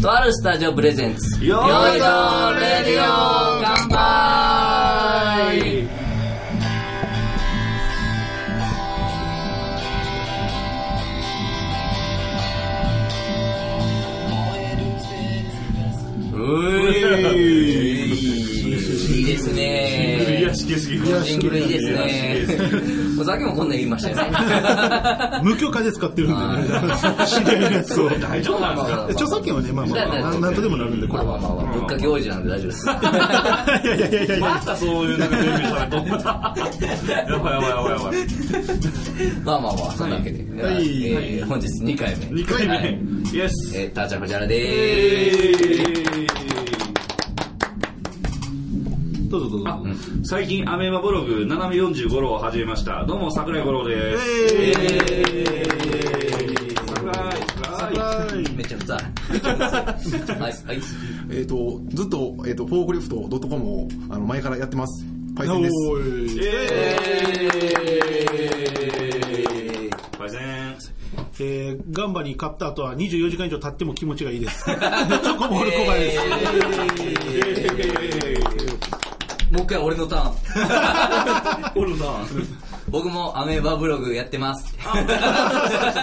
とあるスタジオプレゼンツ。よよいどレディオ乾杯。うい。いいですねいや、好き好き。ジングルいいですね。さっきもこんなん言いましたよね。無許可で使ってるんでね。知り合いのやつを。大丈夫なんですか？著作権はね、まあまあまあ、なんなんとでもなるんで、これは。まあまあまあまあ、物価行事なんで大丈夫です。いやいやいやいやいまや。たそういうなんか準備されと思った。やばいやばいやばいやばい。まあまあまあ、そんなわけで。はいえー本日2回目。2回はい目。イエス。えー、ターチャー藤原えでーす。どうぞどうぞ。あ最近アメーバブログ斜め45号を始めましたどうも桜井五郎ですえ桜井桜井ーめっちゃふざい。はい、はい。えっ、と、ずっと、えっ、と、フォークリフト .com を、あの、前からやってます。パイセンです。おーいパイセンえー、ガンバに勝った後は24時間以上経っても気持ちがいいです。チョコボール小林です。もう一回俺のターン。おるな僕もアメーバブログやってます。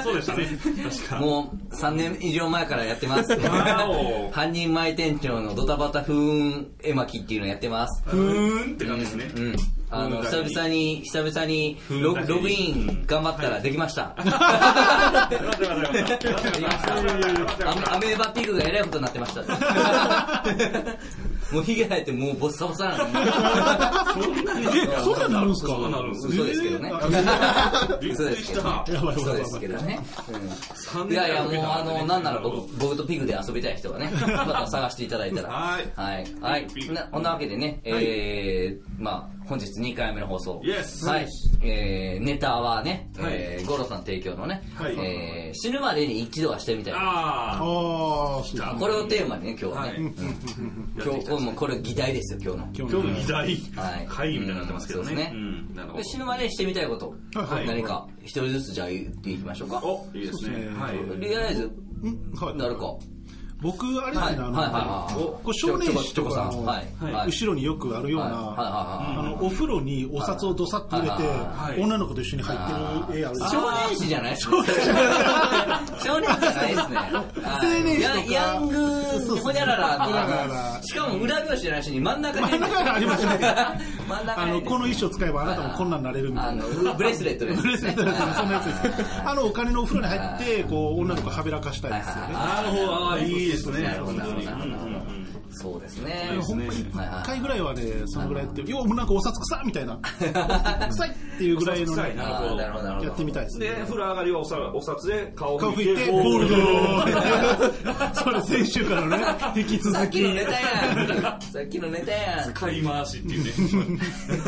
そうでしたね確かもう3年以上前からやってますわお。半人前店長のドタバタ風雲絵巻っていうのやってます。ふーんって感じですねうん。あの、久々に、久々にロ風ログイン頑張ったらできました。アメーバピグがえらいことになってました。もうヒゲ生えてもうボッサボサなのに。え、そんなんなるんすか？そうなるんです嘘ですけどね。びっ嘘くりしたですけど。やばいやばい嘘でやばいすけどね。いやいや、もうあの、なんなら僕とピグで遊びたい人はね、また探していただいたら。はいはい。はい。なこんなわけでね、えー、まあ、本日2回目の放送。Yes はい。えー、ネタはね、はいえー、ゴロさん提供のね、はいえー、死ぬまでに一度はしてみたい。ああー、そうだ。これをテーマにね、今日はね。今日、もうこれ議題ですよ、今日の。今日の議題。はい。会議みたいになってますけどね。そうですね。うん。なるほど。で死ぬまでにしてみたいこと、はい。何か一人ずつじゃあ言っていきましょうか。おいいですね。はい。とりあえず、うん。はい。なるか。僕、あれですね、あの、少年誌とかの後ろによくあるようはいな、はあの、お風呂にお札をどさっと入れてはい、女の子と一緒に入ってる絵ある少年誌じゃない。少年誌じゃないですね。青年誌とかヤヤングほにゃららしかも裏表紙じゃないしに真ん中に。真ん中にありましたね真ん中あの、に。この衣装使えばあなたもこんなんなれるみたあいな。の、ブレスレットです。ブレスレットですそんなやつです。あのお金のお風呂に入って、こう、女の子はべらかしたいですよね。なるほどあーいいですねなるほど、なるほど。そうですね。ほんまにはいはい1回ぐらいはね、そのぐらいやって、よう、もうなんかお札臭っみたいな。臭いっていうぐらいのね、お札臭いなあーなるほど、なるほど。やってみたいですね。で風呂上がりはお札で顔顔拭いて拭いて、ボールドー それ先週からね、引きさっ続き。きのネタやん。さっきのネタやん。使い回しっていうね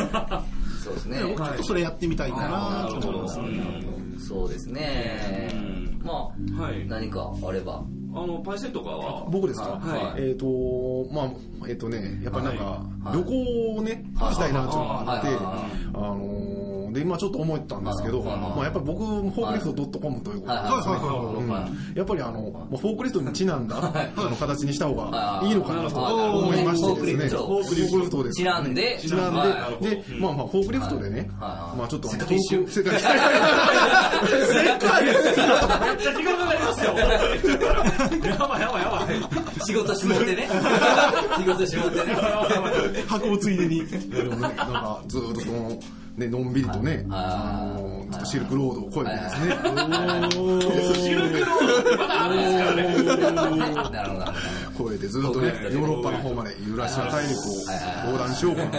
そうですね。僕ちょっとそれやってみたいかなと思います。そうですね。まあ、はい何かあれば。あのパイセンとかは？僕ですか、はい。えっ、と、まあ、えっ、とね、やっぱりなんか、はい。旅行をね、はいしたいなってい。うのがあって、あのーで、今ちょっと思ったんですけど、まあ、やっぱり僕、フォークリフト .com ということで、はいはい。はいはいうん。やっぱりあの、まあフォークリフトにちなんだ、あの形にした方がいいいのかなと思いましてですね、フォークリフトです。ちなんで、ちなんはいで、で、まあまあ、フォークリフトでね、はいまあちょっと、世界一周。世界一周。めっちゃ時間かかりますよ。やばいやばいやばい仕事絞ってね。仕事絞ってね。箱をついでに。なんかずーっとその、ね、のんびりとね、あのーシルクロードを越えてですね、シルクロードってまだあるんですからね。なるほど。越えてずっとね、ヨーロッパの方までユーラシア大陸を横断しようかな。フ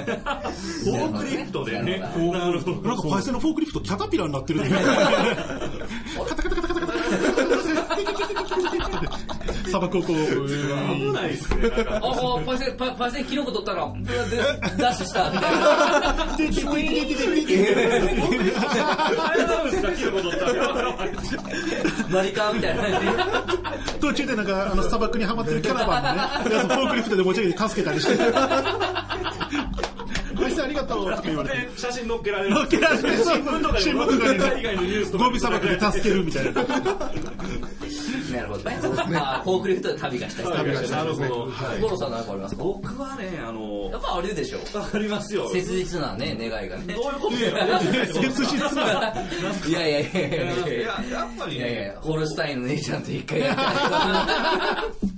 ォークリフトでね。なるほど。なんかパイセンのフォークリフトキャタピラーになってるね。カタカタカタカタカタカタ砂漠をこう、危ないっすね。あ、もうパイセン、パパイセンキノコ取ったら、でダッシュした、みたいな。ででででででで。あれなんですかキノコ取ったらマリカーみたいな。途中でなんかあの砂漠にはまってるキャラバンのね、フォークリフトで持ち上げて助けたりして。パイセンありがとうとか言われて。で写真載っけられる。乗っけられて新聞とかに新聞とかにね海外のニュースとかゴビ砂漠で助けるみたいな。なるほど。ね。あフォークリフトで旅がしたい。旅がしたないるですねほど。はい五郎さん何かありますか？僕はね、あのやっぱあるでしょ。ありますよ。切実なね、願いがね。どういうことですか切実な。い やいやいやいやいやいや、やっぱりねホルスタインの姉ちゃんと一回やりたい。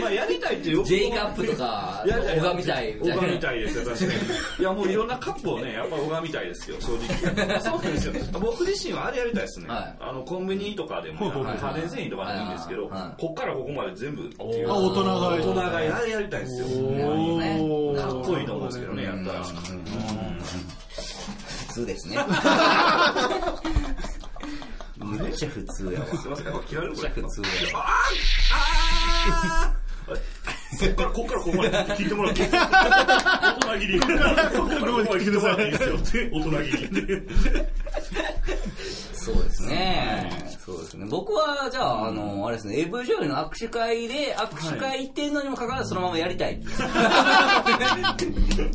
まあやりたいっていう J カップとか、やりたい拝みたいみたいな。拝みたいですよ、確かに。いや、もういろんなカップをね、やっぱ拝みたいですよ、正直。そうなんですよ。僕自身はあれやりたいですね。はいあの、コンビニとかでも、はいあの家電製品とかでもいいんですけど、はいはいこっからここまで全部っていう。あ大人買い大人買い、あれやりたいですよ。おかっこいいと思うんですけどね、やったら。普通ですね。めっちゃ普通やわ。すいません、やっぱ切られるこれめっちゃ。普通やわ。あ but こっから、こっからここまで聞いてもらっていいですか大人切り。こっからここまで聞いてもらっていいですよ。大人切り。そうですね。そうですね。僕は、じゃあ、あの、あれですね、AV 女優の握手会で、握手会行ってんのにもかかわらずそのままやりたい。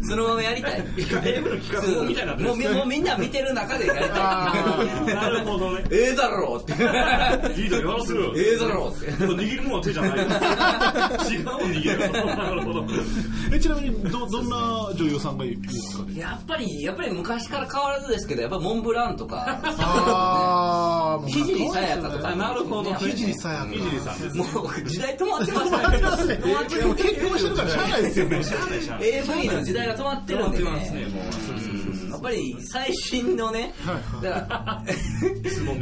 そのままやりたい。AV の企画本みたいになもうみもうみんな見てる中でやりたい。なるほどね。ええだろうって。いいだろ、する。ええだろうって。握るもんは手じゃない。違うもん握。えちなみにどどんな女優さんがいいですかね？やっぱり、やっぱり昔から変わらずですけど、やっぱモンブランとか、あー、もう聖さやかとか。あなるほどね聖さやかひじりさんです。もう時代止まってますね。止まってる。結婚してるからしゃあないですよね AV の時代が止まってるんで止まってますねぱり最新のね、だから、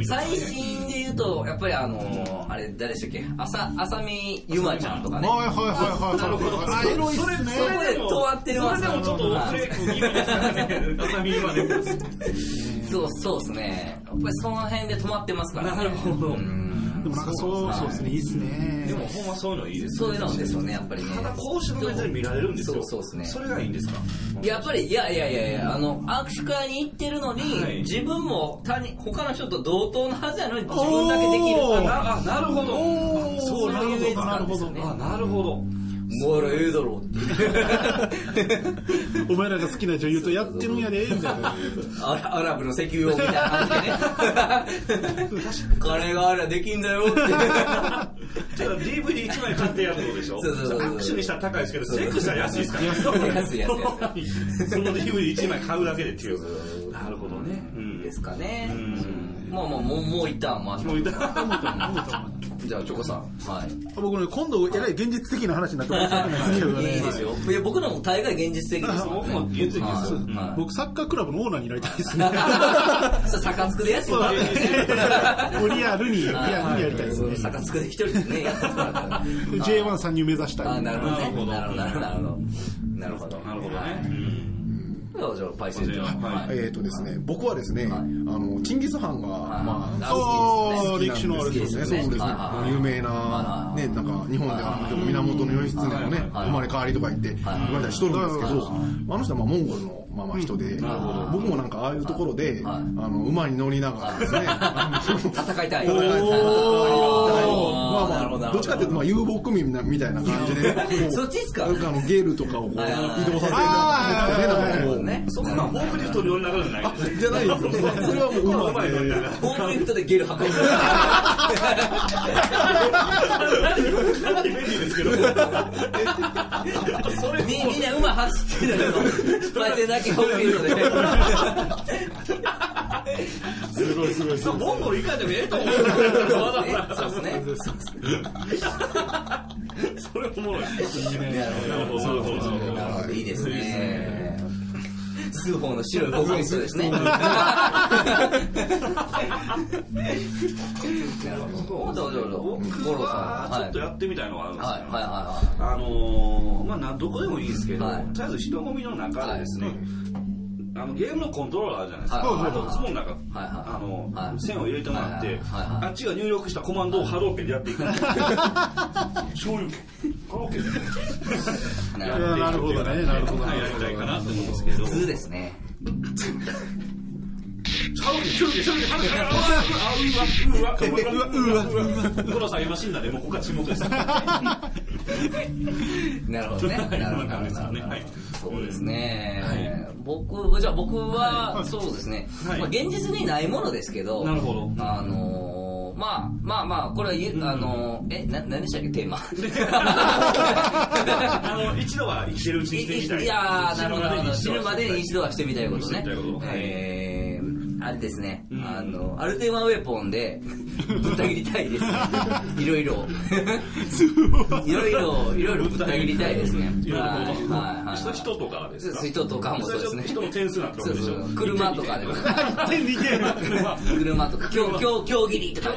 最新で言うと、やっぱりあの、あれ誰でしたっけ？浅、浅見ゆまちゃんとかね。はいはいはいはいなるほど。あエロいっすねそこで止まってるそれでもちょっと。浅見今でも。そう、そうですね。やっぱりその辺で止まってますからね。なるほど。でもなんかそうそうですね。いいっすね。でもほんまそういうのいいですそういうのですよね、やっぱりね。ただ公衆の面で見られるんですよ。そうそうですね。それがいいんですか？やっぱり、いやいやいやいや、あの、握手会に行ってるのに、はい。自分も他に、他の人と同等のはずやのに自分だけできる。あ、なるほど。そう、なるほど。なるほど。あ、なるほど。もうええだろうって。お前らが好きな女優とやってるんやでみたいなアラアラブの石油王みたいな感じでね。金がありゃできんだよって。じゃあ DVD1 枚買ってやるのでしょ？そうそうそうそう握手にしたら高いですけど、セックしたら安いですか？らね。安い安い安い。その DVD1 枚買うだけでっていう。なるほどね。うんですかね。んうんまあまあ、もう、もう一旦回しましょう。じゃあ、チョコさん。はい。僕ね今度えらい現実的な話になって申し訳ないですけどねいいですよ。いや、僕のも大概現実的です。僕も現実的ですよはいはい僕サッカークラブのオーナーになりたいですねそう、逆つくでやつよ。リアルにリアルにやりたいですね逆つくで一人でね、やってもらったら。J1 参入目指したいあ、なるほどね。なるほどなるほど、なるほど。なるほど。ね。じゃあ、じゃあ、パイセンじゃあはい。はい。えーとですね、僕はですね、あの、チンギス・ハンが、まあ、あああ歴史のあ好きですね。る人ですね。そうですね。はいはいは。い。有名はいなは、い。ね、なんか、日本では源義経のね、はい生まれ変わりとか言って、言われたりしとるんですけど、あの人はまあ、モンゴルの、まあまあ人で、僕もなんか、ああいうところで、あはい。の、馬に乗りながらですね、戦いたい。おー。おーまあまあ、どっちかっていうと、まあ、遊牧民なみたいな感じで、ね、そっちっすかあのゲルとかをこう移動させて、あーなんかこうね。そんなフォークリフトに乗りながらじゃないですじゃないですよ。それはもううまい。ホームリフトでゲル運ぶ。かなり便利ですけど。それみみんな馬走ってるけど、パイセンだけホームリフトで。すごいすごいすごいモンゴル行かんでもええと思うそうですね。それおもろいです。なるなるほど、なるほど。なるほど、いいですね。数本の白いですね。なるほど。どうぞどうぞ。僕。はちょっとはいやってみたいのがあるんですはいよ。はあのー、まあ、なんどこでもいいですけど、はいとりあえず人混みの中でですね、あのゲームのコントローラーあるじゃないですか。はいはいあとズボンの中、はいあの、はい線を入れてもらって、はいはいはいあっちが入力したコマンドを波動拳でやっていく。醤油拳。波動拳で。い。ないやるほど。なるほどねなるほどはいやりたいかなと思うんですけど。普通ですね。五郎さん今死んだでもうここは沈黙です。なるほどね。なるほど。ねはいそうですね。僕、じゃあ僕は、そうですね。はいまあ現実にないものですけど、なるほどあのまあまあまあ、これはゆ、あの、え、な、何でしたっけ、テーマ。あの、一度は生きてるうちにしてみたい。いやー、なるほど、死ぬまでに一度はしてみたいことねしてみたいこと。はいえー、あれですね、あの、アルテマウェポンで、ぶった切りたいです。いろいろ。いろいろ、いろいろぶった切りたいですね。いろいろはい、はい、はい。人人とかですか？人とかもそうですね。人の点数なんてことでしょ。車とかでも。車車とか、今日、今日、今日切りとか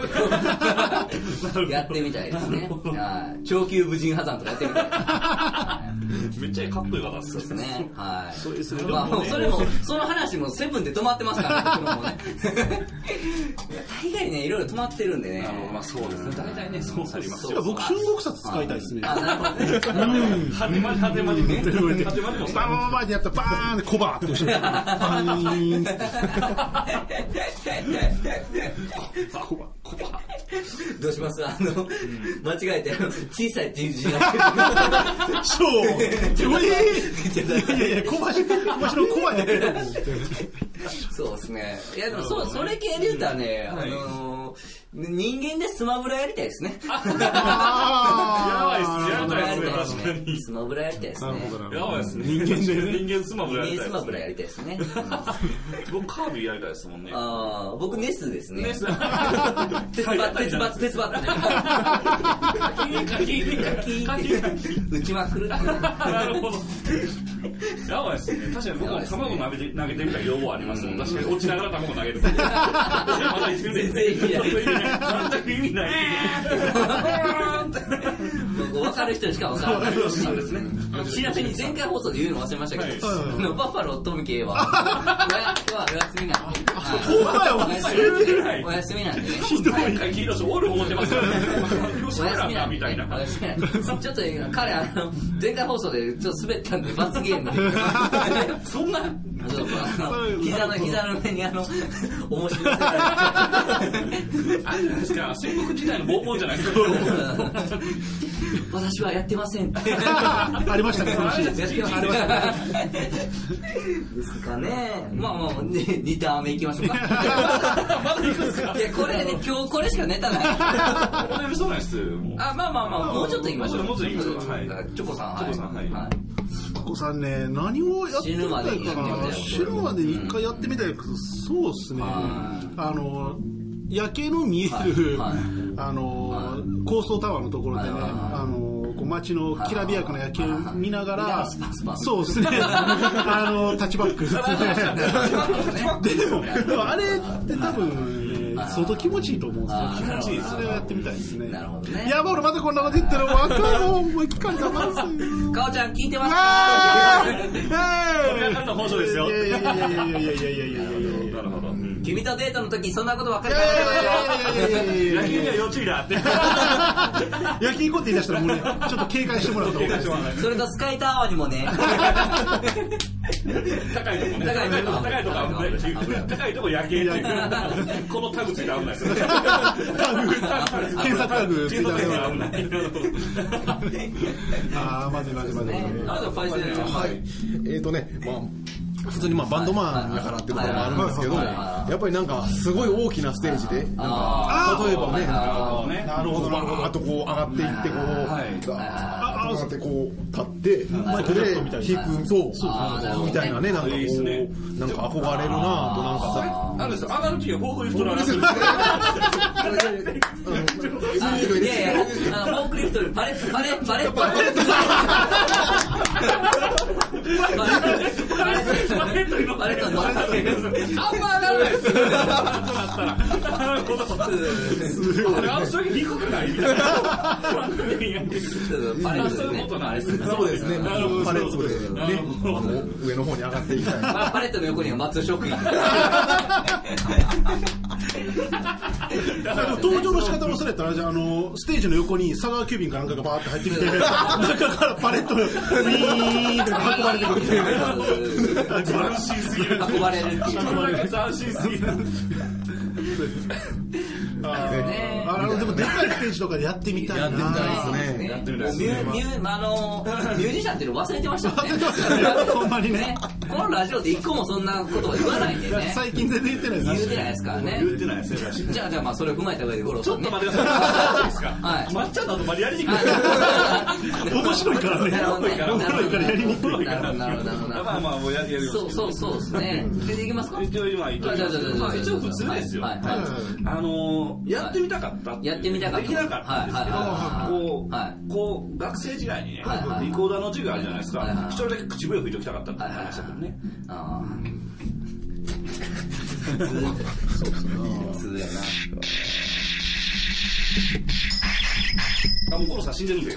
やってみたいですね。はい長級無人破産とかやってみたい。めっちゃかっこいい方ですそうですね。はい。そうですねまあ、でもねそれも、その話もセブンで止まってますからね。大概ね、いろいろ止まってるんでね。まあそうですね。大体ね、そうなります。僕、春国札使いたいですね。あ、なるほどね。果てまで、果てまでね。果てまでもバーバーってやったらバーンってコバーって押して バーンコバコバ どうします？あの、間違えて、小さいっていう字が。そう いやいや小橋小橋のコバやけどそうですね。いや、でも、そう、それ系で言うたらね、あのー、人間でスマブラやりたいですね。やばいっす、やりたいっすね、確かに。スマブラやりたいですね。やばいっすね。人間でね人間スマブラやり人間スマブラたいっすね。やりたいですね。僕カービィやりたいですもんね。あー僕ネスですね。ネス 鉄バ鉄バ鉄バ打 ちまくる。なるほど。やばいっすね。確かに僕も卵投げて投げてみたい要望ありますもん。確かに落ちながら卵投げる。いやまだ意味ない。全然意味ない全く意味ない。分かる人しか分からない。そうですね。ちなみに前回放送で言うの忘れましたけど、はいバッファロートミケは、はお休みなんで。ほんまやお休みお休みなんでね。ひどい聞いた人おる思ってますよね。お休みなんで。お休みなんでちょっと彼、あの、前回放送でちょっと滑ったんで、罰ゲームで。そんな、ちょっとあの膝の、膝の上にあの、面白い。あれないですか、戦国時代の拷問じゃないですか。私はやってません。ありましたねそのシーン。ですかね。まあまあ、ね、2ターン目いきましょうか。まだ行くんですか？いや、これね、今日これしかネタない。お悩みそうなんです。もうあ、まあまあまあ、もうちょっと言いましょう。もうちょっと言いましょうはいチョコさん、チョコさんはいお子さんね何をやってみたいか死ぬまでにやってみたいな死ぬまでに一回やってみたいけどそうですねはあの夜景の見える、はいはい。あの、はい高層タワーのところでね、はいはいはい。あのこう街のきらびやかな夜景を見ながはいはいらそうですね。あのタッチバック。でもでもあれって多分、ね、相当気持ちいいと思うんですよ。あー気持ちいい。それをやってみたいですね。なるほどね。いやもう俺まだこんなこと言ってるの分かるもう聞かれたまるんかおちゃん聞いてますあかー！これがの放送ですよ。いやいやいやいやいやいやいやいやいやいや。なるほど。君とデートの時そんなことばっかり考いやいえてやいいやいやいやいや野球には要注意だって。夜勤行こうって言い出したらもうね、ちょっと警戒してもらった方がいいですよ。ますそれとスカイタワーにもね、高いとこね。高いとこ高いとこ危ない。高いとこ夜景って。このタグついて危ないですよ。タグ、検索タグついて危ない。あー、まずいまずいまずい。あなたパイセンじ。はい。えっ、とね、まあ、普通にまあバンドマンだからってこともあるんですけど、やっぱりなんかすごい大きなステージで、なんかあ例えばね、なるほど、なるほど。バーッとこう上がっていって、こう、はい。ガーッとってこう立って、マイクロソフトみたいな弾く、そう、あーなるほどねみたいなね、なんかこいいっすねう、なんか憧れるなぁとなんかさ、あるんですよ。上がる時はフォークリフトの話するんいやいや、あの、フォークリフトでパレット、パレット、パレット、パレット、パレット、パレットの、あんま上がらないですよ。なるほど。あれ、あの人低くない？みたいな。パレットそういうねことなんですね。そうですね、パレットでね、あの上の方に上がっていきたい。パ パレットの横には松尾職員。登場の仕方もそれやったら、じゃあ、あの、ステージの横に佐川急便かなんかがバーって入ってきて、中からパレットがウィーンって運ばれてく るっていう。斬新すぎる。運ばれるっていう。斬新すぎる。ねあのでもでかいステージとかでやってみたいなやってみたいですねやってみたいですミュねミュあのミュージシャンっていうの忘れてましたね。ほんまにねこのラジオで一個もそんなことは言わないんでね。最近全然言ってない言うてないですからね言。ってないですじゃあ、じゃあまあそれを踏まえた上で五郎ちょっ。と待ってください。いいですか？はいまっちゃんの後までやりにくい。面白いからね。面白いからやりにくいなるほど、なるほど、なるほど。まあまあ、もうやりやりますそうそうそうですね。出ていきますか？一応今一応普通ですよ。はいはいあのー、やってみたかったっていうやってみたかったできなかったんですけど、はいはいはいこう、はいこう、学生時代にね、はいはいリコーダーの授業あるじゃないですかはいはい。一人だけ口笛吹いておきたかったって話だけどね。ああ。普通やな。あ、もうゴロさん死んでるん で。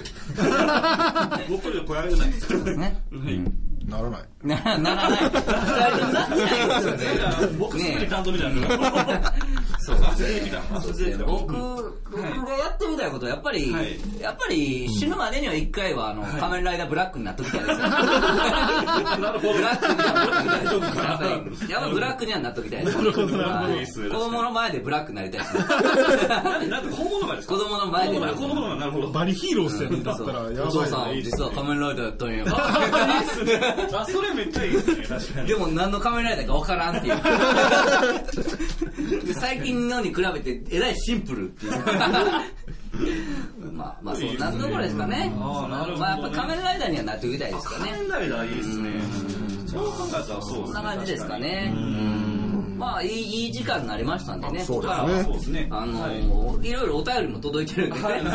僕より声上げないです。ね。はい。ならない。な、ならない。二人ともなってないですよね。僕すぐにね担当みたいな。そう。僕、僕がやってみたいことは、やっぱり、はいやっぱり死ぬまでには一回は、あの、仮面ライダーブラックになっときたいですね。なるほど。ブラックには大丈夫かやっぱなり、やっぱブラックにはなっときたいです。なるほどなるほどはいいいっすね子供の前でブラックになりたいですね。なんで、なんで、子供の前ですか？子供の前で子供の前、なるほど。バリヒーローっすよねだったらやばいお父さ、なん実は仮面ライダーやったんや。あ、それめっちゃいいですね、確かに。でも何の仮面ライダーかわからんっていう。で最近のに比べてえらいシンプルっていう。まあまあそんなところですかね。あーなるほどねまあやっぱ仮面ライダーにはなっておきたいですかね仮。面ライダーいいですね。そう考えたらそうですね。そんな感じですかね。うんまあいいいい時間になりましたんでね。そうですねここからは。あのはいーいろいろお便りも届いてるんでね。はい。結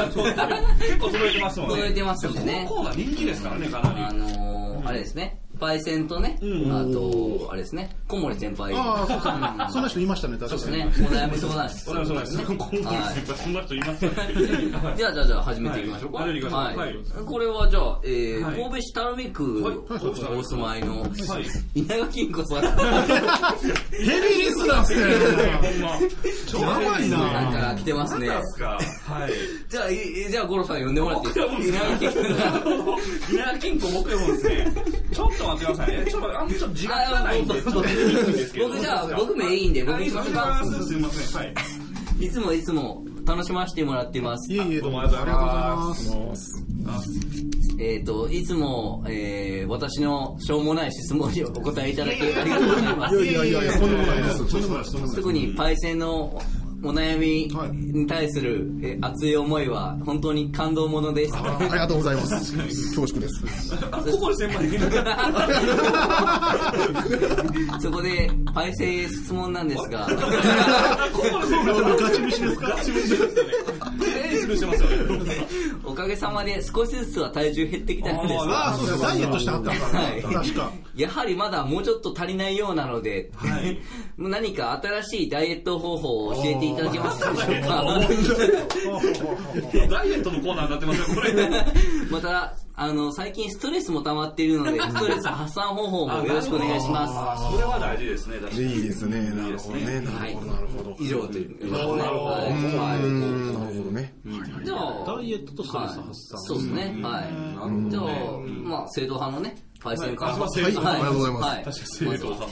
構届いてますもんね。届いてますんでねこのコーナー人気ですからね、かなり。あのーあれですね。パイセンとね、あと、あれですね、小森先輩。ああそうそううんそんな人いましたね確かにそうですね、お悩み相談室。お願いします。今後はい先輩、そんな人いますね。じゃあ、じゃあ、じゃあ、始めていきましょうか。はいこれは、じゃあ、え神戸市垂水区、はいお住まいの、はい。稲垣金子さん。ヘビーリスナーっすねほんま。やばいさんなから来てますね何。ですか？はい。じゃあ、いじゃあ、五郎さん呼んでもらっていいですか？稲垣金子さん。稲垣金庫僕読むんですね。ちょっと待ってくださいね。ちょっと、あの、ちょっと時間がないんで、ちょっと言いにくいんですけど。僕じゃあ、僕名いいんで、僕はい、行きすますいません。はい。いつもいつも楽しませてもらってます。いえいえどうもありががとうございますえっ、と、いつも、えー、私のしょうもない質問にお答えいただきありがとうございます。いやいやいやとんでもないですとんでもないですとんでもないです特にパイセンのお悩みに対する、えー熱い思いは本当に感動ものです。ありがとうございます。恐縮です。あ、ここで先輩。そこで、パイセンへ質問なんですが、ここで先輩。ガチ飯ですかガチ飯ですよね。ええ、スルーしてますよね。おかげさまで少しずつは体重減ってきたんですあが、あそうですダイエットしてはったんかはい。な確か。やはりまだもうちょっと足りないようなので、はい。何か新しいダイエット方法を教えていただけますでしょうか。ダイエットのコー。ナー。になってますよ、これ。また、あの、最近ストレスも溜まっているので、ストレス発散方法もよろしくお願いします。あそれは大事ですね、確かに。いいですね。なるほどね。なはいるほど、なるほど。以上という。なるほどなるほどね。い。じゃあ、ダイエットとストレス発散はいそうですね。はい。じゃあ、まあ、正統派のね、パイセンから。はいはい。ありがとうございます。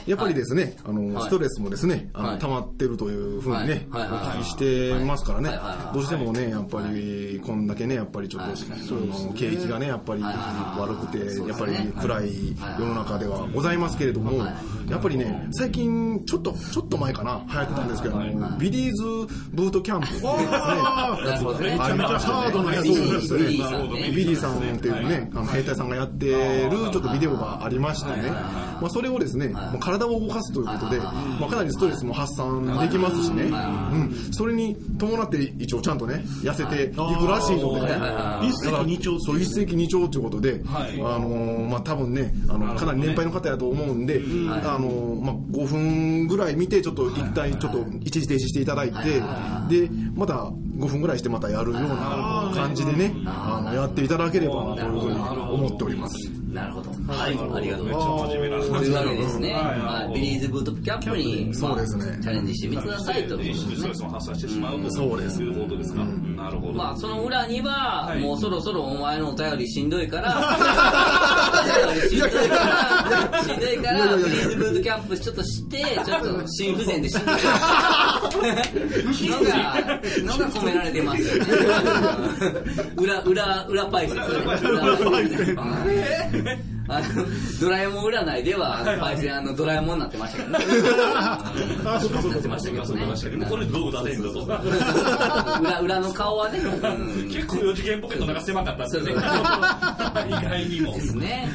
やっぱりですね、あの、はい。ストレスもですね、あの、はい。溜まってるというふうにね、はい。はい。はい。お聞きしてますからね。はい。はい。はい、どうしてもね、やっぱり、こんだけね、やっぱりちょっと、その、景気がね、やっぱり悪くて、やっぱり暗い世の中ではございますけれども、やっぱりね、最近、ちょっと、ちょっと前かな、流行ってたんですけど、あのビリーズブートキャンプっていうですね。めちゃめちゃハードなやつ。ですね。ービリーさんっていうね、あの兵隊さんがやってるちょっとビデオがありましてね、まあ、それをですね、まあ、体を動かすということで、まあ、かなりストレスも発散できますしね、うん、それに伴って一応ちゃんとね、痩せていくらしいのでね、一石二鳥そう、一石二鳥ということで、はい。あのーまあ、多分ね、あの、かなり年配の方やと思うんで、あのーまあ、5分ぐらい見て、ちょっと一旦ちょっと一時停止していただいて、で、また5分ぐらいしてまたやるような感じでね、あの、やっていただければなというふうに思っております。なるほど。はい、ありがとう。ございます。真面目なというわけですね、はい。はい。ビリーズブートキャンプに、そうですね。まあチャレンジしてみてくださいとそうですいうことですか。なるほど。まあ、その裏には、はい。もうそろそろお前のお便りしんどいから、お便りしんどいから、しんどいから、ビリーズブートキャンプちょっとして、ちょっと心不全でしんどい のが、のが込められてますよね。裏、裏、裏パイセン。裏パイセン。あの、ドラえもん占いでは、あのパイセン、あの、ドラえもんになってましたけどね。あ、そうかそうかなってましたけどね。これどう出せんだと。裏、裏の顔はね、うん結構四次元ポケットなんか狭かったですね。意外にも。ですね。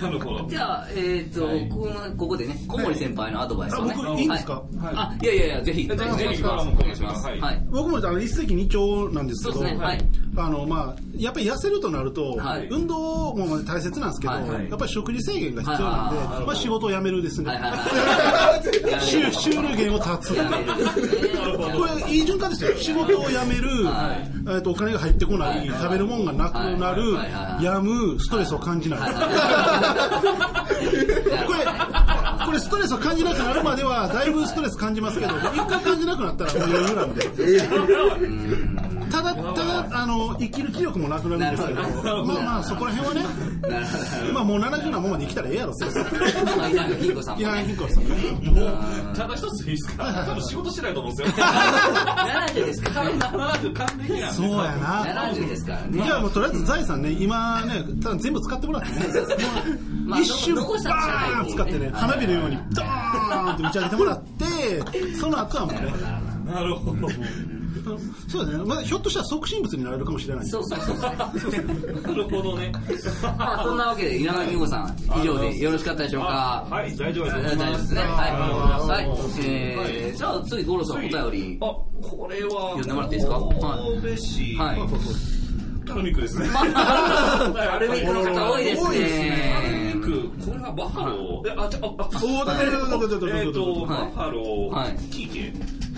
じゃあ、えっ、と、このここでね、小森先輩のアドバイスをね。あ僕いいんですか？はいあ、いやいやいや、ぜひ。ぜひぜひお願いします。僕も一石二鳥なんですけど、そうですね。はい。あのまあやっぱり痩せるとなると、はい運動も大切なんですけど、はいはいやっぱり食事制限が必要なんで、はいはいはいまあ仕事を辞めるですね。はいはいはい。収収入源を断つ。やめるですね。これいい循環ですよ。仕事を辞める、はいとお金が入ってこない、はい食べるもんがなくなる、はいはいはいやむ、ストレスを感じない。これ、これストレスを感じなくなるまでは、だいぶストレス感じますけど、一回感じなくなったらもう余裕なんで。ただ、ただ、あの、生きる気力もなくなるんですけど、まあまあ、そこら辺はね、なるほど。まあもう70なもんまで生きたらええやろって。まあ、稲垣金子さんもね。さんね。ただ一ついいですか？多分仕事してないと思うんですよ。70ですか？70還暦なんで。そうやな。70ですからね。じゃあもうとりあえず財産ね、今ね、ただ全部使ってもらってね。まあ一瞬バーン使ってね、花火のようにドーンって打ち上げてもらって、その後はもうね、なるほど。そうだね、まあ、ひょっとしたら促進物になれるかもしれない。そうそうそう。なるほどね。まあそんなわけで稲垣美穂さん以上でよろしかったでしょうか？はい大丈夫です。大丈夫ですね。はい、はいえー、じゃあ次五郎さんお便り。あこれは読んでもらっていいですか？神戸市。はい。パルミクですね。ルミクの方多いですね。これはバッハロー。あ、ちょ、あ、っと、バッハロー、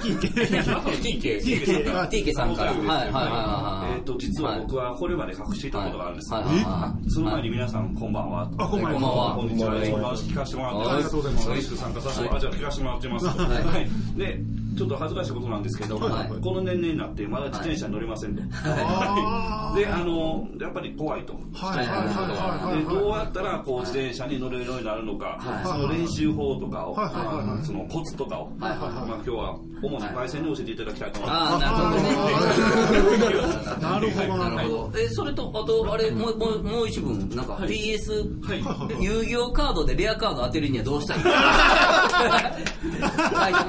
TK。さんから。はいはいはいはい。えっと、実は僕はこれまで隠していたことがあるんですよ。はいはいはいあその前に皆さん、こんばんは。あこんばんはこんにちは。お話聞かせてもらってありがとうございます嬉しく参加させてもらって、ます。いはい。で、ちょっと恥ずかしいことなんですけど、はい。この年齢になってまだ自転車に乗れませんと。あー。で、あの、やっぱり怖いと。はい。はい。はい。はい。はい。でどうやったらこう自転車に乗れるようになるのか、はい。その練習法とかを、はい。はい。はい。まあそのコツとかを、はい。はい。まあ、今日は主にパイセンに教えていただきたいと思います。ああ、なるほどね。なるほど。なるほど。え、それと、あと、あれ、もう、もう、もう一文、なんか、PS、はい。遊戯王カードでレアカード当てるにはどうしたらいい 書いて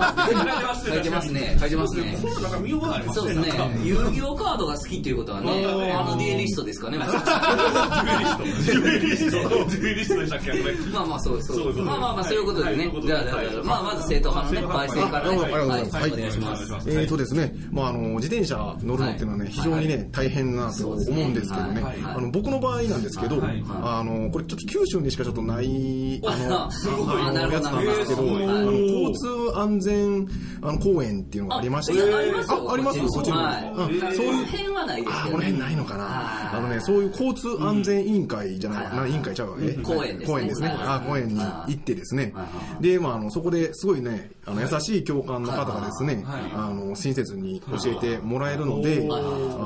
ますね。書いてますね。書いてますね。これなんか見覚えありますそうですね。遊戯王カードが好きっていうことはね、あのデュエリストですかね。デュエリスト。デュエリスト。でしたっけまあまあ、そうそそう。まあまあまあ、そういうことでね。はい。じゃあ、まあ、まず正統派のね、焙煎からね。あありがとうございます。はい、お願い。します。えーとですね、まあ、あの自転車乗るのってい。うのはね、非常にね、大変なと思うんですけどね、あの僕の場合なんですけど、はい。あのこれちょっと九州にしかちょっとない。あのあすごい。あのなるほどやつなんですけどあの交通安全あの公園っていうのがありまして、いやありますよ。あありますこっちにも、はい。うそういう。辺はないですあ。この辺ないのかあな。ーあのね、そういう交通安全委員会じゃない、はいな委員会ちゃうわ。え？公園ですね。公園ですね。はい。あ、公園に行ってですね。で、まあ、あの、そこですごいね、あの、優しい教官の方がですね、あの、親切に教えてもらえるので、あ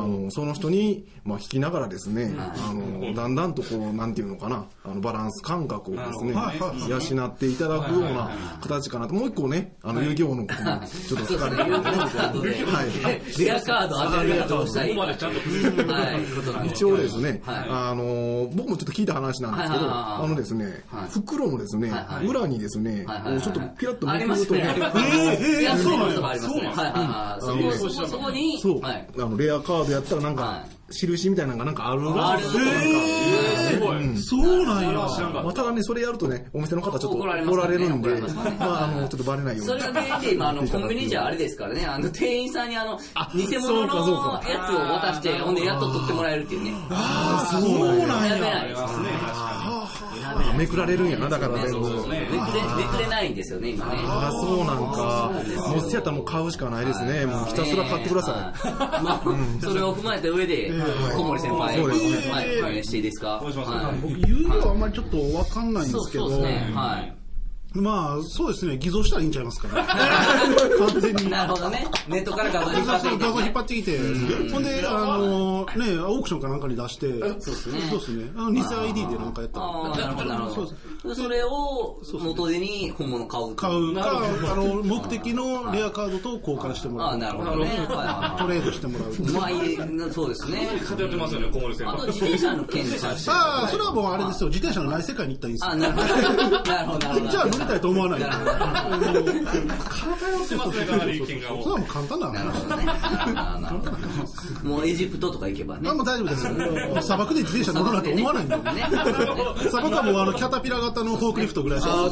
の、その人に、まあ、聞きながらですね、あの、だんだんとこう、なんていうのかな、あの、バランス感覚をですね、養っていただくような形かなと。もう一個ね、あの、遊戯王のことも ちょっと聞かれてるので、はい。レアカード当てるにはどうしたらい。いか。はい、ことなんです一応ですね、はいあの僕もちょっと聞いた話なんですけど、はい。はいはいはいあのですね、はい。袋のですね、はい。はい。裏にですね、はい。はい。はいちょっとピラッとめくると、ますね。えーい。やそうなんやそうありますね。はい。はい。はい。そこ、に、そう、はい。あのレアカードやったらなんか、はい印みたいなのがなんかあるらしいすごい。そうなんや。まあ、ただね、それやるとね、お店の方ちょっと怒られるんで、まあ、あの、ちょっとバレないように。それが原因で今、あの、コンビニじゃあれですからね、あの、店員さんにあの、偽物そうかそうのかやつを渡して、ほんでやっと取ってもらえるっていうね。ああ、そうなんや。やめないです。ね。めくられるんやな、だから全部。めくれ、ないんですよね、今ね。ああ、そうなんか。もうせやったらもう買うしかないですね。もうひたすら買ってください。い。まあ、それを踏まえた上で、小森先輩、はい、していいですか？僕、言うのはあんまりちょっとわかんないんでそうすけど、そうですね、はい。まあ、そうですね、偽造したらいいんちゃいますから。完全に。なるほどね。ネットから画像引っ張ってきて。画像引っ張ってきて、ほんで、あの、ね、オークションかなんかに出して、そうですね。そうですね、あの、偽 ID でなんかやったああ、ら、なるほど、なるほど。それを元手に本物買う。買うか、あの、目的のレアカードと交換してもああ、らう。なるほどね。トレードしてもらう。うまい、そうですね。偏ってますよね、小森先あと輩。自転車の件に関してああ、それはもうあれですよ、自転車のない世界に行ったらいいんですよあ、。なるほど。なるほど。じゃあ乗りたいと思わない。なるほどもう偏ってますね、かなり意見がもそれはもう簡単な。もうエジプトとか行けばねあ。もう大丈夫です。砂漠で自転車乗るなんて思わないんで。ね。砂漠はもうあのキャタピラ型のフォークリフトぐらいしか。あう。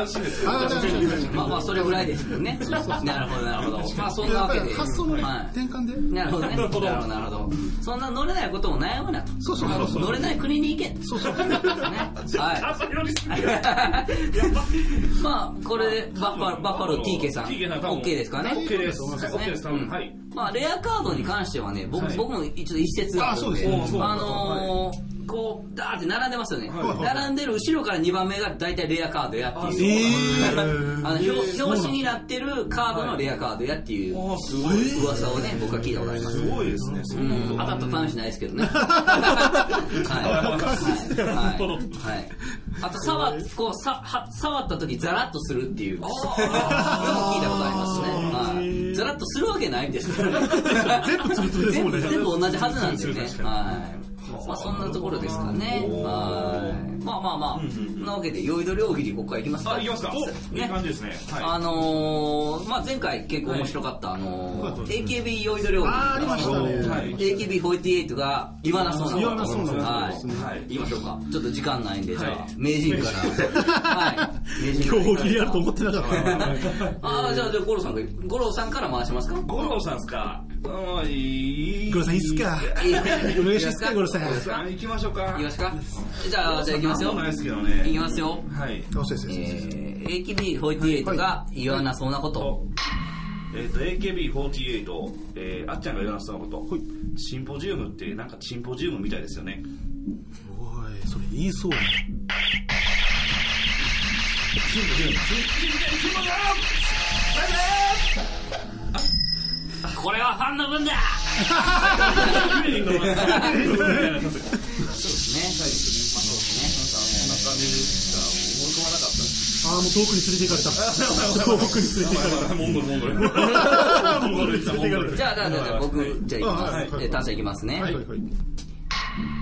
安心です。まあまあ、それぐらいですよね。なるほど、なるほど。まあ、そんなわけで。発想のはい転換で。なるほどね。なるほど、なるほど。そんな乗れないことも悩むなと。そうそうそうそう乗れない国に行け。そうそう。ね。はい。まあ、これで、バッファバッファロー TK さん。OK ですかね。OK です。OK です。はい。まあ、レアカードに関してはね、僕、はい。僕も一応一説があるんで、あそうですね。あのーこう、ダーって並んでますよね。はい並んでる後ろから2番目が大体レアカードやってえいう。ー あの表表紙になってるカードのレアカードやっていうあすごい。噂をね、僕は聞いたことあります。すごいですね、当たった試しないですけどね。はい。はい。はい。あと、触っ、こう、さ、は、触った時ザラッとするっていう。よく聞いたことありますね。はい。ザラッとするわけないんです 全部全部同じはずなんですよね。はい。まあそんなところですかね。はい。まあまあまあ、そんなわけで、酔いどり大喜利ここからいきますか。あ、いきますか。いい感じですね。はあのー、まあ前回結構面白かった、あのー、AKB 酔いどり大喜利。あーありましたねはい AKB48 が言わなそうな。言わなそうなはいですね。はい。言いましょうか。ちょっと時間ないんで、じゃあはい、名人から。はい。名人から。今日切りあると思ってなかった。ああ、じゃあ、じゃあ、五郎さんが、五郎さんから回しますかい。五郎さんですかあいい。ゴロさんいいっすかいい お願いしますか、ゴロさん。行きましょうか。いきますかじゃあ、じゃあ行きますよ。ないですけどね。いきますよ。はい。あそうですそうですえー、AKB48 が言わなそうなこと。えっ、と、AKB48、えー、あっちゃんが言わなそうなこと。シンポジウムって、なんかシンポジウムみたいですよね。おい、それ言いそうだ。シンポジウム。シンシンポジウこれはファンの分だそうですね。ああ、もう遠くに連れて行かれた。遠くに連れて行かれた。モンゴル、モンゴル。モンゴル。じゃあ、じゃあ、僕、じゃあ行きます。はいえー、タンちゃん行きますね。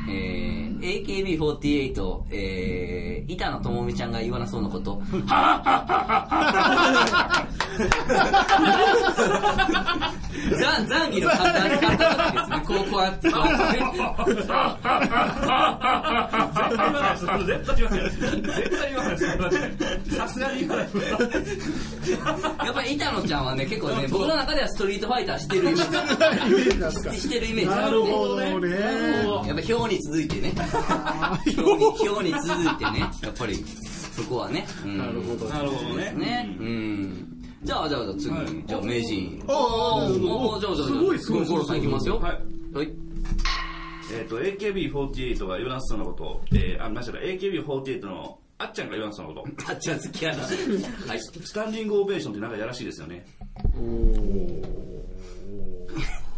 えー、AKB48、えー、板野友美ちゃんが言わなそうなこと。ザン、ザンギの簡単に簡単ですね。こう、こうやって、こうやってね。絶対言わない。絶対言わない。さすがに言わない。やっぱり板野ちゃんはね、結構ね、僕の中ではストリートファイターしてるイメージ。してるイメージあなるほどね。やっぱ表に続いてね。表に、続いてね。やっぱり、そこはね。なるほど。なるほどね。ね。うん。じゃあ、じゃあ、じゃあ次、じゃあ、名人。ああじゃあ、じゃあ、すごいすごいゴロさんいきますよ。はい。はい。えっ、と、AKB48 が言わなそうなこと、えー、あ、ましたら AKB48 のあっちゃんが言わなそうなこと。あっちゃん好きやな。はい。スタンディングオベーションってなんかやらしいですよね。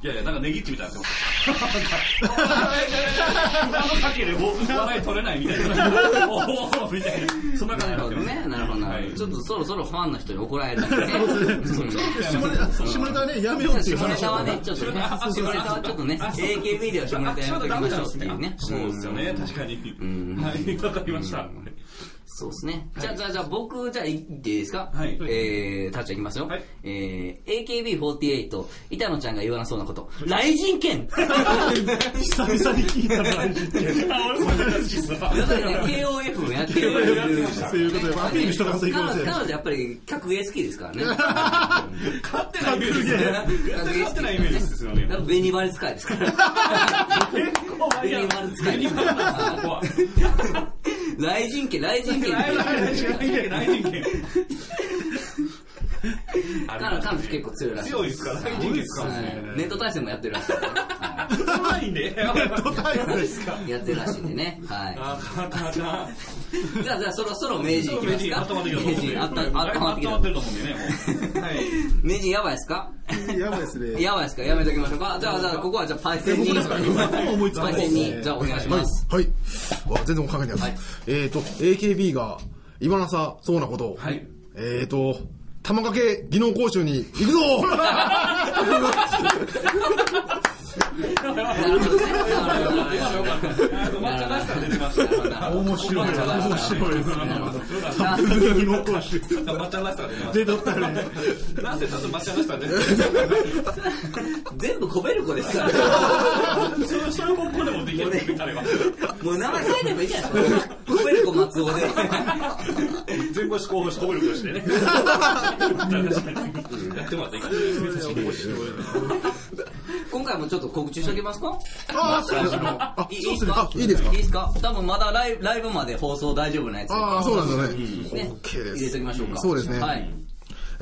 いやいや、なんかネギッチみたいになってます。あのかけで笑い取れないみたいな。おおみたいな。そんな感じなるほどになってます。ね。なるほど、なるほはいど。ちょっとそろそろファンの人に怒られるんでね。下ネタ、下ネタね、やめようっていう下ネタはね、ちょっとね、下ネタはちょっとね、AKB では下ネタやめときましょうっていうね。そうですよね、確かに。んはい、わかりました。そうですね。じゃあ、じゃあ、じゃあ、僕、じゃあ、言っていいですか？はいえー、タッチいきますよ。はいえー、AKB48、板野ちゃんが言わなそうなこと。雷神剣久々に聞いたな。あ、俺も大好きっすわ。やっぱりね、KOF もやってる。そういうことで、アピールしとかんといけません。彼女やっぱり格ゲー好きですからね。勝ってないイメージですね。勝ってないイメージですよね。やっぱ紅バリ使いですから。ユニバル使い。雷神家、雷神家。雷神家、雷神家。彼女結構強いらしい。強いですか雷神剣使うんですね。ネット対戦もやってるらしい。怖いんで。ネット対戦ですかやってるらしいんでね。はい。じゃあ、じゃあ、そろそろ名人いきますか？名人、あった、温あったまってきたまってると思うんでね、もう。はい。名人やばいですか？やばいですね。やばいですか？やめときましょうか？じゃあ、じゃあ、ここはじゃあ、パイセンに。パイセンに、じゃあ、お願いします。はい。わ全然考えてないです。はいえっ、と、AKB が今なさそうなこと。はい。えっ、と、玉掛け技能講習に行くぞ。なるほどね。なるほどね。抹茶らしさ出てました。面白い。面白いですね。な技能講習。抹茶らしさ出てまし出とったね。た。なんせちゃんと抹茶らしさ出てま全部コベルコですから。た。それもここでもできるって言れば。もう名前変えればいいじゃないですか。コベルコ松尾で。全部思考し、こべるとしてね。やってもらったらいいか今回もちょっと告知しときますか？ああ、そうですね。あ、いいそうですね。か？あ、いいですか？いいですか？多分まだライブライブまで放送大丈夫なやつ。ああ、そうなんですよね。ね OK です。入れときましょうか。そうですね。はい。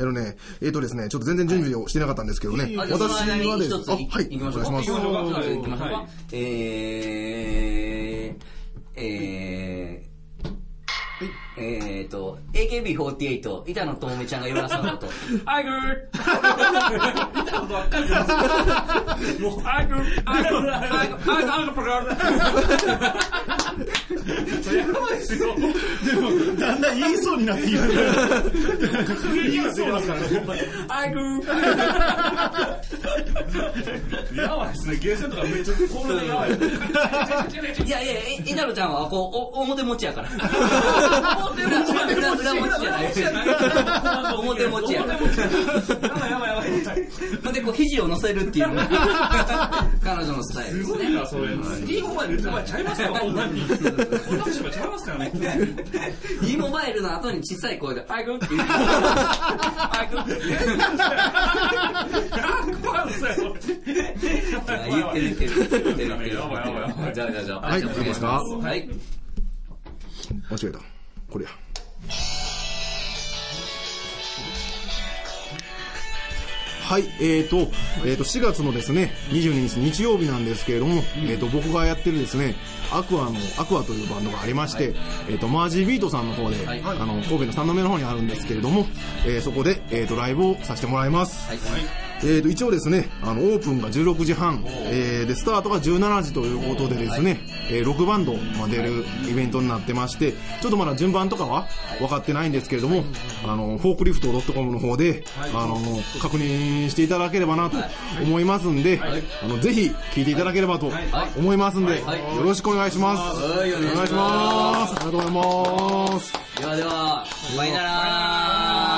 あのね、えっ、とですね、ちょっと全然準備をしてなかったんですけどね。あじゃあその私はです一つあ、はい、行きましょうか。きましょうか。行きましょう。えー、えー、えーと、AKB48、板野友美ちゃんが言わなそうなこと。アイグー見たことばっかりです。もう、アイグーアイグーアイグーアイグーアイグーやばいですよ。でも、だんだん言いそうになってきてる。言いそうなんですからね。アイグーやばいですね。ゲーセンとかめっちゃコールでやばい。いやいや、え板野ちゃんはこう、お表持ちやから。裏、裏、裏、裏持ちじゃない。表持ちやから。やばいやばいやばい。で、こう、肘を乗せるっていう彼女のスタイルですす。ごいな、それ。いいモバイル言って前ちゃいますよ、ほんまに。こんな立場ちゃいますからね。e モバイルの後に小さい声で、アイグって言う。アイグって言う。怖いですよ。言ってる言ってる。言ってる言ってる。やばいやばいやばいじゃあじゃあじゃあ。はいいいですかはい。間違えた。これや。はい、えーと、えーと、4月のですね、22日日曜日なんですけれども、えーと、僕がやってるですね、アクアの、アクアというバンドがありまして、えーと、マージービートさんの方で、はい。あの、神戸の三度目の方にあるんですけれども、えーそこで、えーと、ライブをさせてもらいます。はい。えー、と一応ですね、あのオープンが16時半、えーでスタートが17時ということでですね、えー6バンドまあ出るイベントになってまして、ちょっとまだ順番とかは分かってないんですけれども、あのフォークリフト .com の方で、あの確認していただければなと思いますんで、あのぜひ聞いていただければと思いますんで、はい。よろしくお願いします。はい。お願いします。ありがとうございます。ではでは、バイならー。